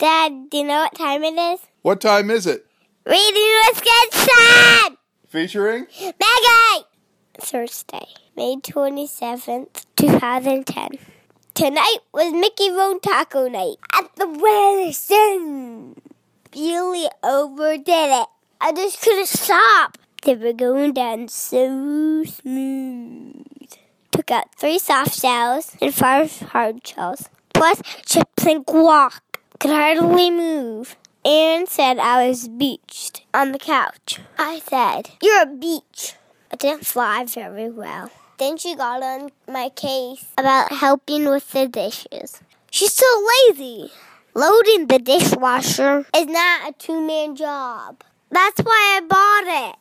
Dad, do you know what time it is? What time is it? Reading with Good Featuring? Maggie! Thursday, May 27th, 2010. Tonight was Mickey Road Taco Night at the Wellington. Really overdid it. I just couldn't stop. They were going down so smooth. Took out three soft shells and five hard shells, plus chips and guac. Could hardly move. Anne said I was beached on the couch. I said, You're a beach. I didn't fly very well. Then she got on my case about helping with the dishes. She's so lazy. Loading the dishwasher is not a two man job. That's why I bought it.